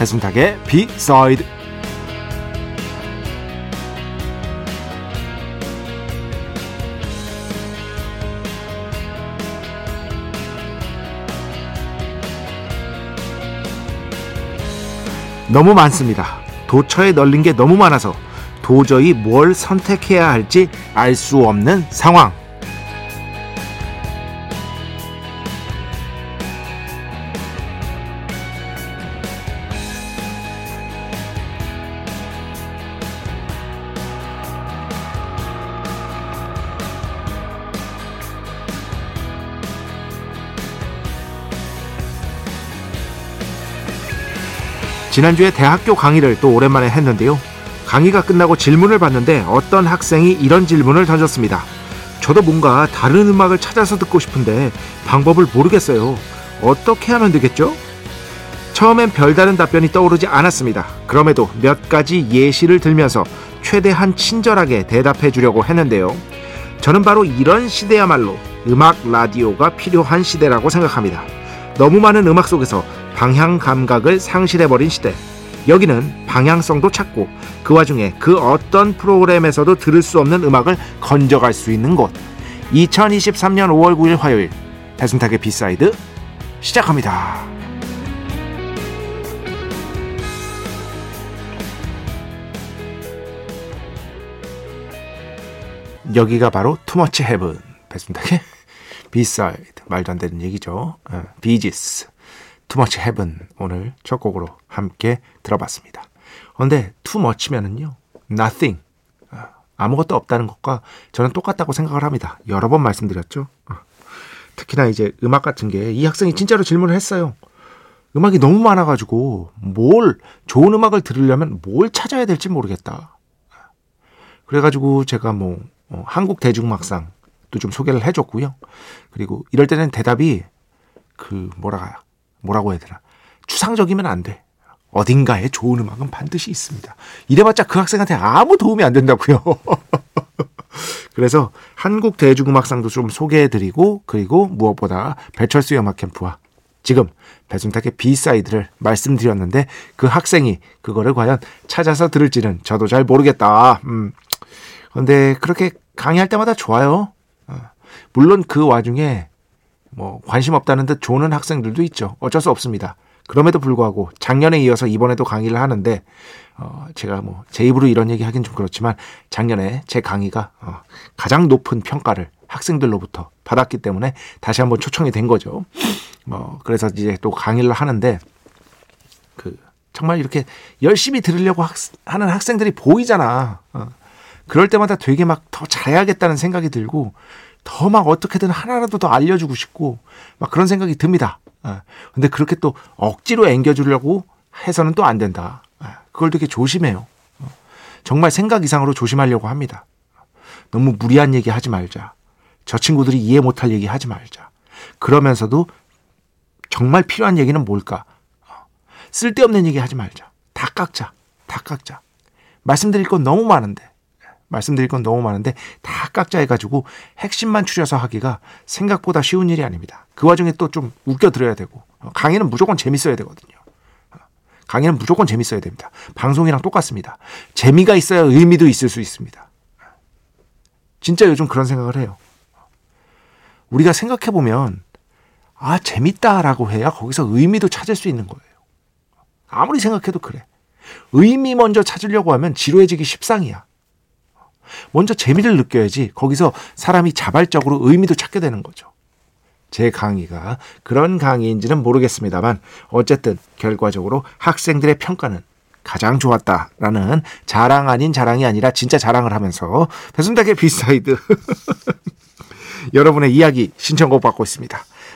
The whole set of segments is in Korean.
배순탁의 비사이드 너무 많습니다. 도처에 널린 게 너무 많아서 도저히 뭘 선택해야 할지 알 수 없는 상황. 지난주에 대학교 강의를 또 오랜만에 했는데요. 강의가 끝나고 질문을 받는데 어떤 학생이 이런 질문을 던졌습니다. 저도 뭔가 다른 음악을 찾아서 듣고 싶은데 방법을 모르겠어요. 어떻게 하면 되겠죠? 처음엔 별다른 답변이 떠오르지 않았습니다. 그럼에도 몇 가지 예시를 들면서 최대한 친절하게 대답해 주려고 했는데요. 저는 바로 이런 시대야말로 음악 라디오가 필요한 시대라고 생각합니다. 너무 많은 음악 속에서 방향 감각을 상실해버린 시대. 여기는 방향성도 찾고 그 와중에 그 어떤 프로그램에서도 들을 수 없는 음악을 건져갈 수 있는 곳. 2023년 5월 9일 화요일 배순탁의 B side 시작합니다. 여기가 바로 Too Much Heaven 배순탁의 B side 말도 안 되는 얘기죠. 비지스 Too Much Heaven 오늘 첫 곡으로 함께 들어봤습니다. 그런데 too much면은요 nothing 아, 아무것도 없다는 것과 저는 똑같다고 생각을 합니다. 여러 번 말씀드렸죠. 아, 특히나 이제 음악 같은 게 이 학생이 진짜로 질문을 했어요. 음악이 너무 많아가지고 뭘 좋은 음악을 들으려면 뭘 찾아야 될지 모르겠다. 그래가지고 제가 뭐 어, 한국 대중음악상도 좀 소개를 해줬고요. 그리고 이럴 때는 대답이 그 뭐라 뭐라고 해야 되나 추상적이면 안 돼. 어딘가에 좋은 음악은 반드시 있습니다. 이래봤자 그 학생한테 아무 도움이 안 된다고요. 그래서 한국 대중음악상도 좀 소개해드리고 그리고 무엇보다 배철수 음악 캠프와 지금 배순탁의 B side를 말씀드렸는데 그 학생이 그거를 과연 찾아서 들을지는 저도 잘 모르겠다. 음. 근데 그렇게 강의할 때마다 좋아요. 어. 물론 그 와중에 뭐 관심 없다는 듯 조는 학생들도 있죠. 어쩔 수 없습니다. 그럼에도 불구하고 작년에 이어서 이번에도 강의를 하는데 어 제가 뭐 제 입으로 이런 얘기 하긴 좀 그렇지만 작년에 제 강의가 어 가장 높은 평가를 학생들로부터 받았기 때문에 다시 한번 초청이 된 거죠. 뭐 그래서 이제 또 강의를 하는데 그 정말 이렇게 열심히 들으려고 학, 하는 학생들이 보이잖아. 어. 그럴 때마다 되게 막 더 잘해야겠다는 생각이 들고 더 막 어떻게든 하나라도 더 알려주고 싶고 막 그런 생각이 듭니다. 예. 근데 그렇게 또 억지로 앵겨주려고 해서는 또 안 된다. 예. 그걸 되게 조심해요. 어. 정말 생각 이상으로 조심하려고 합니다. 너무 무리한 얘기 하지 말자. 저 친구들이 이해 못할 얘기 하지 말자. 그러면서도 정말 필요한 얘기는 뭘까? 어. 쓸데없는 얘기 하지 말자. 다 깎자. 다 깎자. 말씀드릴 건 너무 많은데 말씀드릴 건 너무 많은데 다 깎자 해가지고 핵심만 추려서 하기가 생각보다 쉬운 일이 아닙니다. 그 와중에 또 좀 웃겨 드려야 되고 강의는 무조건 재밌어야 되거든요. 강의는 무조건 재밌어야 됩니다. 방송이랑 똑같습니다. 재미가 있어야 의미도 있을 수 있습니다. 진짜 요즘 그런 생각을 해요. 우리가 생각해 보면 아 재밌다라고 해야 거기서 의미도 찾을 수 있는 거예요. 아무리 생각해도 그래. 의미 먼저 찾으려고 하면 지루해지기 십상이야. 먼저 재미를 느껴야지 거기서 사람이 자발적으로 의미도 찾게 되는 거죠. 제 강의가 그런 강의인지는 모르겠습니다만 어쨌든 결과적으로 학생들의 평가는 가장 좋았다라는 자랑 아닌 자랑이 아니라 진짜 자랑을 하면서 배순탁의 B side 여러분의 이야기 신청곡 받고 있습니다.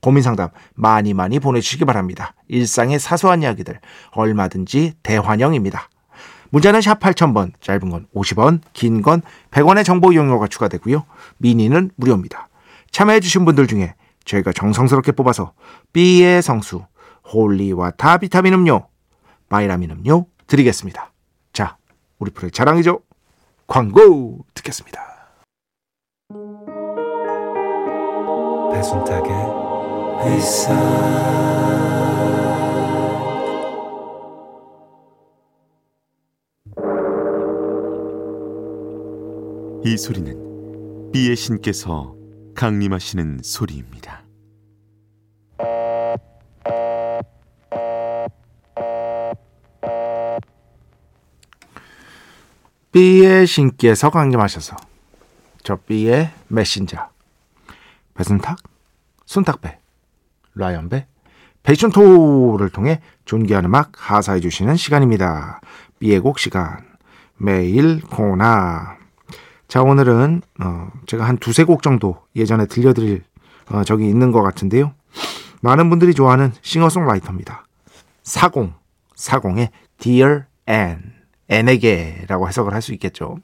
고민 상담 많이 많이 보내주시기 바랍니다. 일상의 사소한 이야기들 얼마든지 대환영입니다. 문자는 샵 8000번, 짧은 건 50원, 긴 건 100원의 정보 이용료가 추가되고요. 미니는 무료입니다. 참여해주신 분들 중에 저희가 정성스럽게 뽑아서 B의 성수, holy water 비타민 음료, 바이라민 음료 드리겠습니다. 자, 우리 프로의 자랑이죠. 광고 듣겠습니다. 배순탁의 이 소리는 B의 신께서 강림하시는 소리입니다. B의 신께서 강림하셔서 저 B의 메신저. 배순탁, 순탁배, 라이언배, 베이션토를 통해 존귀한 음악 하사해 주시는 시간입니다. B의 곡 시간 매일 코나 자 오늘은 어, 제가 한 두세 곡 정도 예전에 들려드릴 어, 적이 있는 것 같은데요. 많은 분들이 좋아하는 싱어송라이터입니다. 사공, 사공의 Dear Anne, 앤에게라고 해석을 할 수 있겠죠.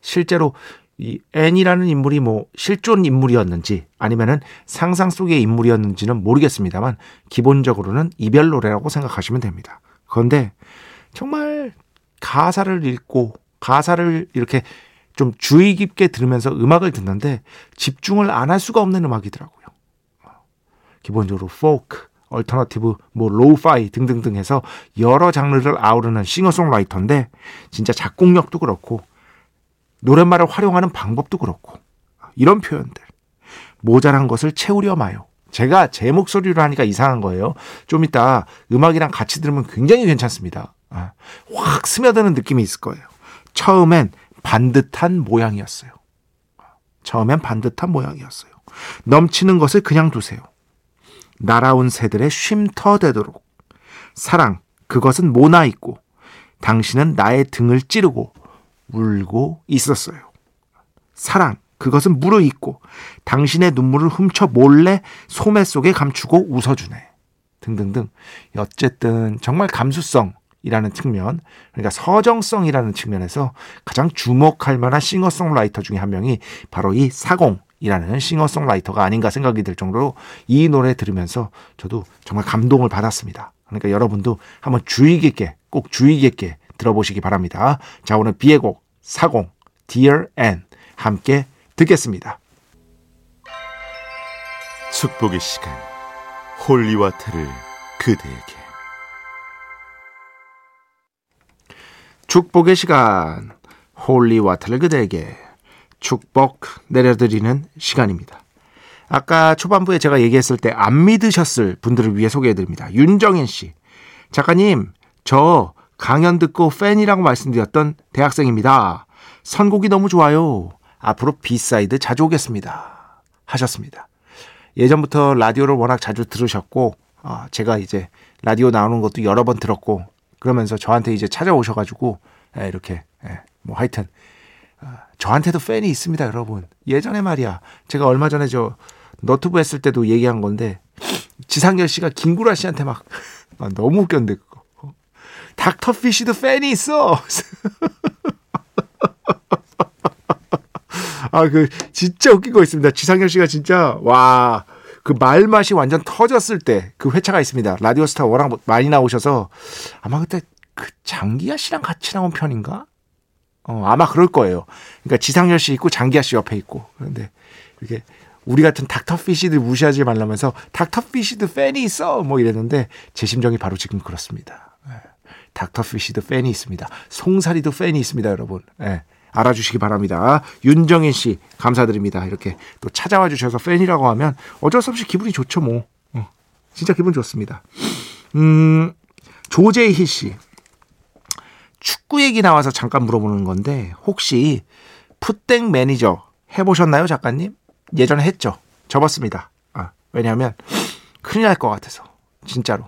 실제로 이 앤이라는 인물이 뭐 실존 인물이었는지 아니면은 상상 속의 인물이었는지는 모르겠습니다만 기본적으로는 이별 노래라고 생각하시면 됩니다. 그런데 정말 가사를 읽고 가사를 이렇게 좀 주의 깊게 들으면서 음악을 듣는데 집중을 안 할 수가 없는 음악이더라고요. 기본적으로 포크, alternative, 뭐 lo-fi 등등등 해서 여러 장르를 아우르는 싱어송라이터인데 진짜 작곡력도 그렇고 노랫말을 활용하는 방법도 그렇고 이런 표현들 모자란 것을 채우려 마요. 제가 제 목소리로 하니까 이상한 거예요. 좀 이따 음악이랑 같이 들으면 굉장히 괜찮습니다. 아, 확 스며드는 느낌이 있을 거예요. 처음엔 반듯한 모양이었어요. 처음엔 반듯한 모양이었어요. 넘치는 것을 그냥 두세요. 날아온 새들의 쉼터 되도록. 사랑, 그것은 모나 있고, 당신은 나의 등을 찌르고 울고 있었어요. 사랑, 그것은 무르익고, 당신의 눈물을 훔쳐 몰래 소매 속에 감추고 웃어주네. 등등등. 어쨌든 정말 감수성, 이라는 측면, 그러니까 서정성이라는 측면에서 가장 주목할 만한 싱어송라이터 중에 한 명이 바로 이 사공 이라는 싱어송라이터가 아닌가 생각이 들 정도로 이 노래 들으면서 저도 정말 감동을 받았습니다. 그러니까 여러분도 한번 주의 깊게, 꼭 주의 깊게 들어보시기 바랍니다. 자, 오늘 B의 곡 사공, Dear Anne 함께 듣겠습니다. 축복의 시간, holy water를 그대에게. 축복의 시간 holy water를 그대에게 축복 내려드리는 시간입니다. 아까 초반부에 제가 얘기했을 때 안 믿으셨을 분들을 위해 소개해드립니다. 윤정인 씨. 작가님, 저 강연 듣고 팬이라고 말씀드렸던 대학생입니다. 선곡이 너무 좋아요. 앞으로 B side 자주 오겠습니다. 하셨습니다. 예전부터 라디오를 워낙 자주 들으셨고, 어, 제가 이제 라디오 나오는 것도 여러 번 들었고, 그러면서 저한테 이제 찾아오셔가지고 예, 이렇게 예, 뭐 하여튼 어, 저한테도 팬이 있습니다, 여러분. 예전에 말이야 제가 얼마 전에 저 너튜브 했을 때도 얘기한 건데 지상렬 씨가 김구라 씨한테 막 아, 너무 웃겼는데? 닥터 피쉬도 팬이 있어. 아, 그, 진짜 웃긴 거 있습니다. 지상렬 씨가 진짜, 와, 그 말맛이 완전 터졌을 때 그 회차가 있습니다. 라디오 스타 워낙 많이 나오셔서 아마 그때 그 장기하 씨랑 같이 나온 편인가? 어, 아마 그럴 거예요. 그러니까 지상렬 씨 있고 장기하 씨 옆에 있고. 그런데 이렇게 우리 같은 닥터피시들 무시하지 말라면서 닥터피시도 팬이 있어 뭐 이랬는데 제 심정이 바로 지금 그렇습니다. 네. 닥터피시도 팬이 있습니다. 송사리도 팬이 있습니다, 여러분. 네. 알아주시기 바랍니다. 윤정인 씨 감사드립니다. 이렇게 또 찾아와 주셔서 팬이라고 하면 어쩔 수 없이 기분이 좋죠 뭐. 어, 진짜 기분 좋습니다. 음 조재희 씨 축구 얘기 나와서 잠깐 물어보는 건데 혹시 풋땡 매니저 해보셨나요 작가님? 예전에 했죠. 접었습니다. 아, 왜냐하면 큰일 날 것 같아서 진짜로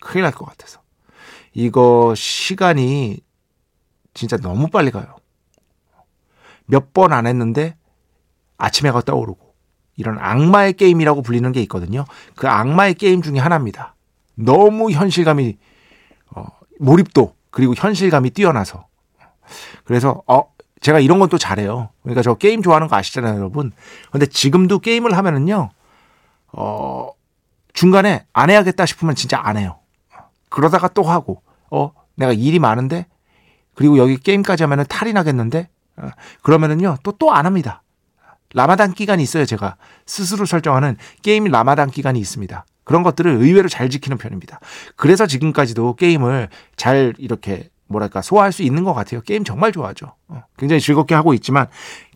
큰일 날 것 같아서 이거 시간이 진짜 너무 빨리 가요. 몇 번 안 했는데 아침에가 떠오르고 이런 악마의 게임이라고 불리는 게 있거든요. 그 악마의 게임 중에 하나입니다. 너무 현실감이 어, 몰입도 그리고 현실감이 뛰어나서 그래서 어 제가 이런 건 또 잘해요. 그러니까 저 게임 좋아하는 거 아시잖아요, 여러분. 근데 지금도 게임을 하면은요, 어, 중간에 안 해야겠다 싶으면 진짜 안 해요. 그러다가 또 하고, 어, 내가 일이 많은데, 그리고 여기 게임까지 하면은 탈이 나겠는데, 어, 그러면은요, 또 또 안 합니다. 라마단 기간이 있어요, 제가. 스스로 설정하는 게임 라마단 기간이 있습니다. 그런 것들을 의외로 잘 지키는 편입니다. 그래서 지금까지도 게임을 잘 이렇게 뭐랄까 소화할 수 있는 것 같아요. 게임 정말 좋아하죠. 어, 굉장히 즐겁게 하고 있지만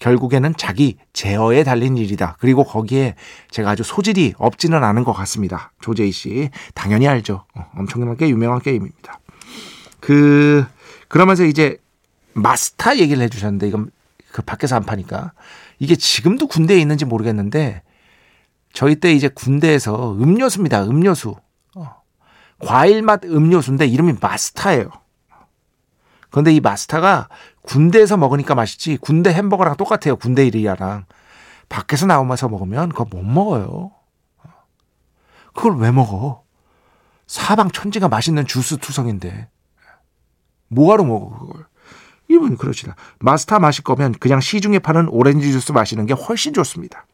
결국에는 자기 제어에 달린 일이다. 그리고 거기에 제가 아주 소질이 없지는 않은 것 같습니다. 조제이 씨 당연히 알죠. 어, 엄청나게 유명한 게임입니다. 그 그러면서 이제 마스터 얘기를 해주셨는데 이건 그 밖에서 안 파니까 이게 지금도 군대에 있는지 모르겠는데 저희 때 이제 군대에서 음료수입니다. 음료수. 어, 과일 맛 음료수인데 이름이 마스터예요. 그런데 이 마스터가 군대에서 먹으니까 맛있지 군대 햄버거랑 똑같아요. 군대 일이야랑. 밖에서 나오면서 먹으면 그거 못 먹어요. 그걸 왜 먹어? 사방 천지가 맛있는 주스 투성인데. 뭐하러 먹어 그걸. 이분 그러시다. 마스터 마실 거면 그냥 시중에 파는 오렌지 주스 마시는 게 훨씬 좋습니다.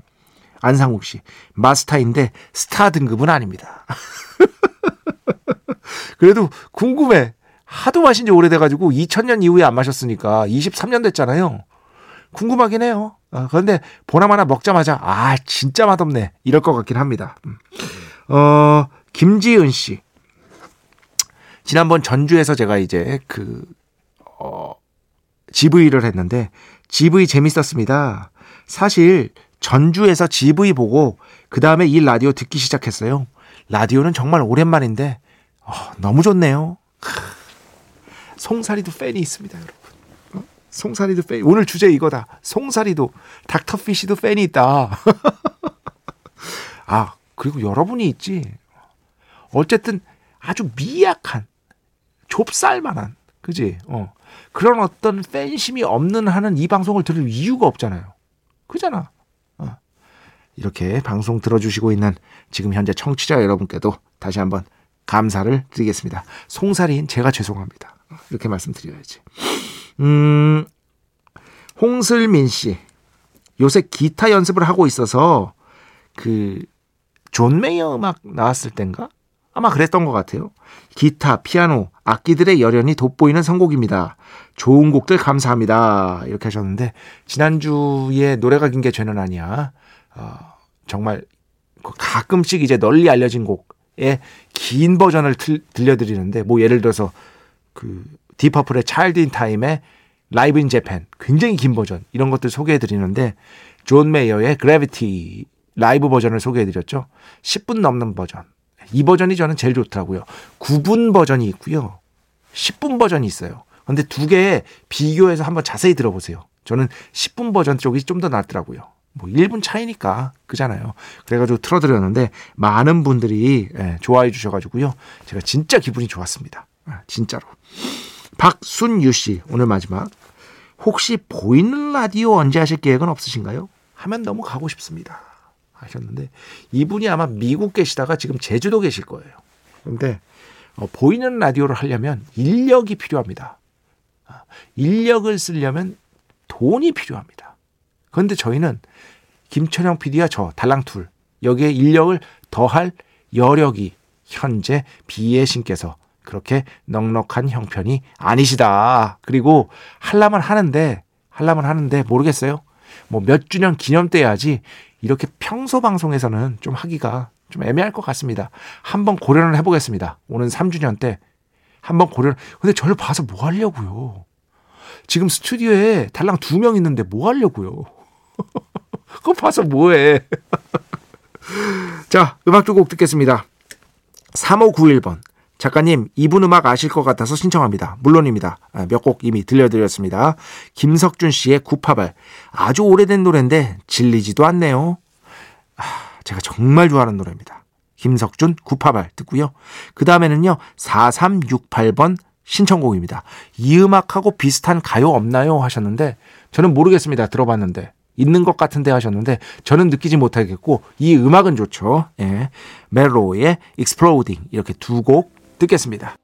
안상욱 씨. 마스터인데 스타 등급은 아닙니다. 그래도 궁금해. 하도 마신 지 오래돼가지고 2000년 이후에 안 마셨으니까 23년 됐잖아요. 궁금하긴 해요. 아, 그런데 보나마나 먹자마자 아 진짜 맛없네 이럴 것 같긴 합니다. 음. 어 김지은 씨 지난번 전주에서 제가 이제 그 어, GV를 했는데 GV 재밌었습니다. 사실 전주에서 GV 보고 그 다음에 이 라디오 듣기 시작했어요. 라디오는 정말 오랜만인데 어, 너무 좋네요. 송사리도 팬이 있습니다, 여러분. 어? 송사리도 팬. 오늘 주제 이거다. 송사리도 닥터피쉬도 팬이 있다. 아 그리고 여러분이 있지. 어쨌든 아주 미약한 좁쌀만한 그지? 어 그런 어떤 팬심이 없는 하는 이 방송을 들을 이유가 없잖아요. 그잖아. 어. 이렇게 방송 들어주시고 있는 지금 현재 청취자 여러분께도 다시 한번 감사를 드리겠습니다. 송사리인 제가 죄송합니다. 이렇게 말씀드려야지. 음, 홍슬민 씨. 요새 기타 연습을 하고 있어서 그 존 메이어 음악 나왔을 땐가? 아마 그랬던 것 같아요. 기타, 피아노, 악기들의 열연이 돋보이는 선곡입니다. 좋은 곡들 감사합니다. 이렇게 하셨는데 지난주에 노래가 긴 게 죄는 아니야. 어, 정말 가끔씩 이제 널리 알려진 곡의 긴 버전을 들, 들려드리는데 뭐 예를 들어서 그 딥 퍼플의 Child in Time의 Live in Japan 굉장히 긴 버전 이런 것들 소개해 드리는데 존 메이어의 Gravity 라이브 버전을 소개해 드렸죠. 10분 넘는 버전. 이 버전이 저는 제일 좋더라고요. 9분 버전이 있고요. 10분 버전이 있어요. 근데 두 개 비교해서 한번 자세히 들어보세요. 저는 10분 버전 쪽이 좀 더 낫더라고요. 뭐 1분 차이니까 그잖아요. 그래가지고 틀어드렸는데 많은 분들이 예, 좋아해 주셔가지고요. 제가 진짜 기분이 좋았습니다. 아, 진짜로. 박순유 씨, 오늘 마지막. 혹시 보이는 라디오 언제 하실 계획은 없으신가요? 하면 너무 가고 싶습니다. 하셨는데 이분이 아마 미국 계시다가 지금 제주도 계실 거예요. 그런데 어, 보이는 라디오를 하려면 인력이 필요합니다. 아, 인력을 쓰려면 돈이 필요합니다. 그런데 저희는 김철영 PD와 저 달랑툴 여기에 인력을 더할 여력이 현재 비의 신께서 그렇게 넉넉한 형편이 아니시다. 그리고 할라면 하는데 할라면 하는데 모르겠어요. 뭐 몇 주년 기념 때 해야지 이렇게 평소 방송에서는 좀 하기가 좀 애매할 것 같습니다. 한번 고려를 해보겠습니다. 오는 3주년 때 한번 고려. 근데 저를 봐서 뭐 하려고요? 지금 스튜디오에 달랑 두 명 있는데 뭐 하려고요? 그거 봐서 뭐해? 자, 음악 두 곡 듣겠습니다. 3591번. 작가님, 이분 음악 아실 것 같아서 신청합니다. 물론입니다. 아, 몇곡 이미 들려드렸습니다. 김석준 씨의 구파발. 아주 오래된 노래인데 질리지도 않네요. 아, 제가 정말 좋아하는 노래입니다. 김석준 구파발 듣고요. 그 다음에는요. 4368번 신청곡입니다. 이 음악하고 비슷한 가요 없나요? 하셨는데 저는 모르겠습니다. 들어봤는데. 있는 것 같은데 하셨는데 저는 느끼지 못하겠고 이 음악은 좋죠. 예. 멜로의 Exploding 이렇게 두 곡 듣겠습니다.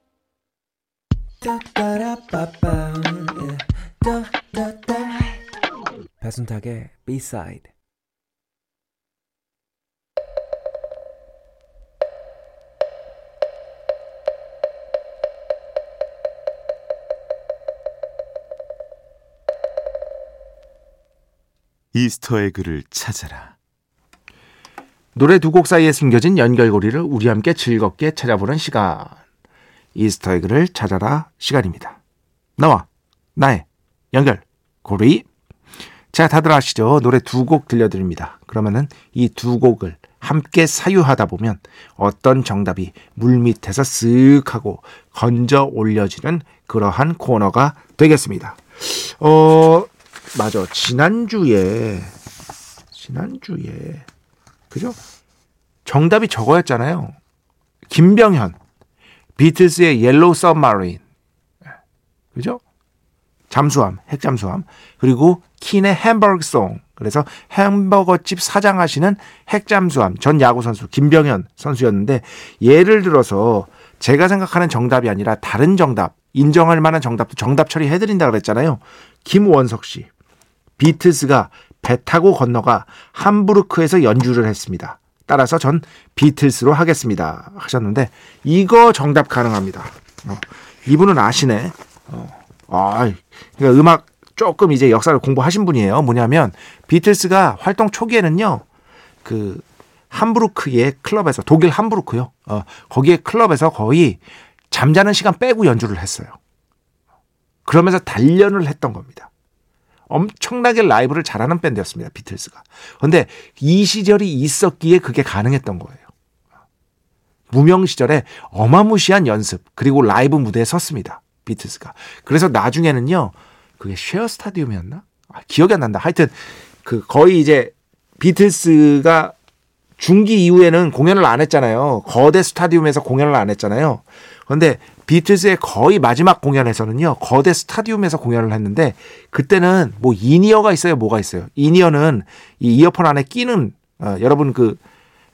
배순탁의 B-side 이스터의 글을 찾아라. 노래 두 곡 사이에 숨겨진 연결고리를 우리 함께 즐겁게 찾아보는 시간. 이스터의 글을 찾아라 시간입니다. 나와 나의 연결 고리. 자, 다들 아시죠? 노래 두 곡 들려드립니다. 그러면은 이 두 곡을 함께 사유하다 보면 어떤 정답이 물밑에서 쓱 하고 건져 올려지는 그러한 코너가 되겠습니다. 어, 맞아. 지난주에, 지난주에, 그죠? 정답이 저거였잖아요. 김병현. 비틀스의 Yellow Submarine. 그죠? 잠수함, 핵잠수함. 그리고 킨의 Hamburg Song. 그래서 햄버거집 사장 하시는 핵잠수함 전 야구 선수 김병현 선수였는데 예를 들어서 제가 생각하는 정답이 아니라 다른 정답, 인정할 만한 정답도 정답 처리해드린다 그랬잖아요. 김원석 씨. 비틀스가 배 타고 건너가 함부르크에서 연주를 했습니다. 따라서 전 비틀스로 하겠습니다. 하셨는데 이거 정답 가능합니다. 어, 이분은 아시네. 어, 아, 그러니까 음악 조금 이제 역사를 공부하신 분이에요. 뭐냐면 비틀스가 활동 초기에는요. 그 함부르크의 클럽에서 독일 함부르크요. 어, 거기에 클럽에서 거의 잠자는 시간 빼고 연주를 했어요. 그러면서 단련을 했던 겁니다. 엄청나게 라이브를 잘하는 밴드였습니다. 비틀스가. 그런데 이 시절이 있었기에 그게 가능했던 거예요. 무명 시절에 어마무시한 연습 그리고 라이브 무대에 섰습니다. 비틀스가. 그래서 나중에는요. 그게 셰이 스타디움이었나? 아, 기억이 안 난다. 하여튼 그 거의 이제 비틀스가 중기 이후에는 공연을 안 했잖아요. 거대 스타디움에서 공연을 안 했잖아요. 그런데 비틀스의 거의 마지막 공연에서는요, 거대 스타디움에서 공연을 했는데, 그때는 뭐 in-ear가 있어요, 뭐가 있어요. 이니어는 이 이어폰 안에 끼는, 어, 여러분 그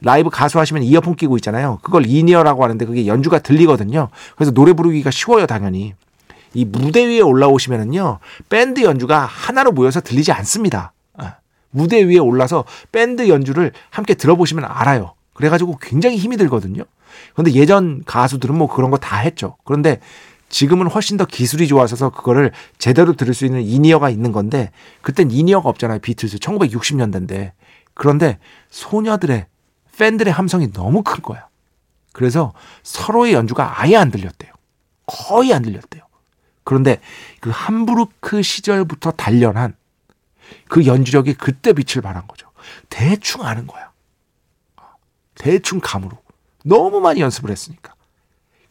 라이브 가수 하시면 이어폰 끼고 있잖아요. 그걸 in-ear라고 하는데 그게 연주가 들리거든요. 그래서 노래 부르기가 쉬워요, 당연히. 이 무대 위에 올라오시면은요, 밴드 연주가 하나로 모여서 들리지 않습니다. 어, 무대 위에 올라서 밴드 연주를 함께 들어보시면 알아요. 그래가지고 굉장히 힘이 들거든요. 그런데 예전 가수들은 뭐 그런 거 다 했죠. 그런데 지금은 훨씬 더 기술이 좋아져서 그거를 제대로 들을 수 있는 in-ear가 있는 건데 그땐 in-ear가 없잖아요. 비틀즈 1960년대인데. 그런데 소녀들의 팬들의 함성이 너무 큰 거야. 그래서 서로의 연주가 아예 안 들렸대요. 거의 안 들렸대요. 그런데 그 함부르크 시절부터 단련한 그 연주력이 그때 빛을 발한 거죠. 대충 아는 거야. 대충 감으로. 너무 많이 연습을 했으니까.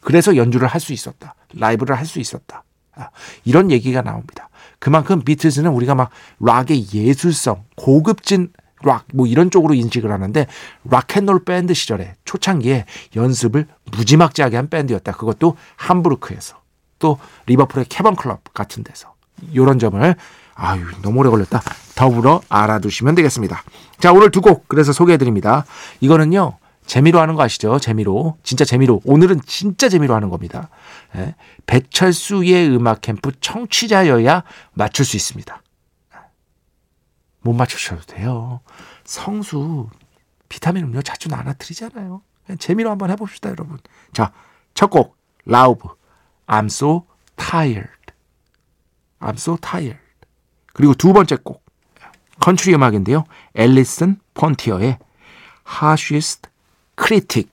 그래서 연주를 할 수 있었다. 라이브를 할 수 있었다. 아, 이런 얘기가 나옵니다. 그만큼 비틀즈는 우리가 막 락의 예술성, 고급진 락, 뭐 이런 쪽으로 인식을 하는데 락앤롤 밴드 시절에 초창기에 연습을 무지막지하게 한 밴드였다. 그것도 함부르크에서 또 리버풀의 캐번 클럽 같은 데서 이런 점을 아유 너무 오래 걸렸다. 더불어 알아두시면 되겠습니다. 자 오늘 두 곡 그래서 소개해드립니다. 이거는요 재미로 하는 거 아시죠? 재미로. 진짜 재미로. 오늘은 진짜 재미로 하는 겁니다. 예. 배철수의 음악 캠프 청취자여야 맞출 수 있습니다. 못 맞추셔도 돼요. 성수 비타민 음료 자주 나눠드리잖아요. 재미로 한번 해봅시다, 여러분. 자, 첫 곡, 라우브. I'm so tired. I'm so tired. 그리고 두 번째 곡, 컨트리 음악인데요. 앨리슨 폰티어의 Harshest Critic.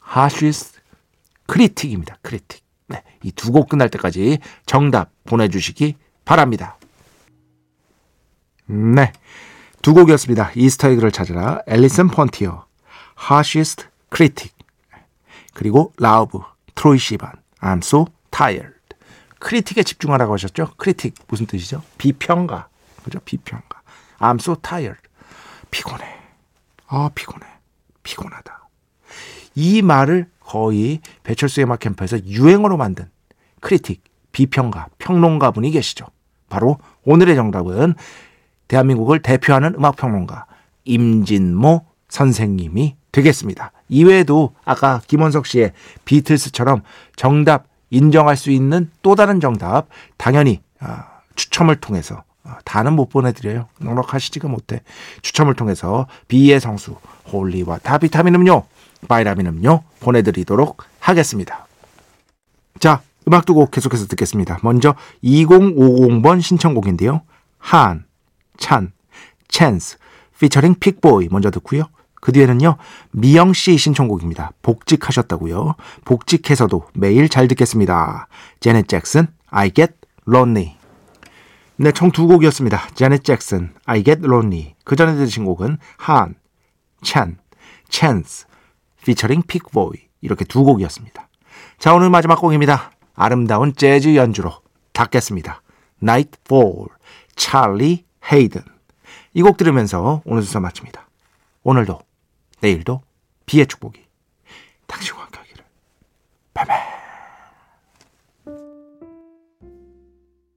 Harshest Critic입니다. Critic. 네. 이 두 곡 끝날 때까지 정답 보내주시기 바랍니다. 네. 두 곡이었습니다. Easter egg를 찾아라. 앨리슨 폰티어, Harshest Critic. 그리고 라우브, 트로이 시반, I'm so tired. critic에 집중하라고 하셨죠? critic 무슨 뜻이죠? 비평가. 그죠? 비평가. I'm so tired. 피곤해. 아, 피곤해. 피곤하다. 이 말을 거의 배철수의 음악 캠프에서 유행어로 만든 critic, 비평가, 평론가 분이 계시죠. 바로 오늘의 정답은 대한민국을 대표하는 음악 평론가 임진모 선생님이 되겠습니다. 이외에도 아까 김원석 씨의 비틀스처럼 정답 인정할 수 있는 또 다른 정답 당연히 아, 추첨을 통해서 아, 다는 못 보내드려요. 넉넉하시지가 못해. 추첨을 통해서 비의 성수, holy water 비타민 음료, 비타민 음료 보내드리도록 하겠습니다. 자, 음악 두 곡 계속해서 듣겠습니다. 먼저 2050번 신청곡인데요. 한, 찬, 찬스, 피처링 픽보이 먼저 듣고요. 그 뒤에는요, 미영 씨 신청곡입니다. 복직하셨다고요. 복직해서도 매일 잘 듣겠습니다. 제넷 잭슨, I Get Lonely. 네, 총 두 곡이었습니다. 제넷 잭슨, I Get Lonely. 그 전에 들으신 곡은 한, 찬, 찬스, 피처링 픽보이. 이렇게 두 곡이었습니다. 자, 오늘 마지막 곡입니다. 아름다운 재즈 연주로 닫겠습니다. Nightfall, 찰리 헤이든. 이 곡 들으면서 오늘 순서 마칩니다. 오늘도, 내일도 비의 축복이 당신과 함께 하기를. 바이바이.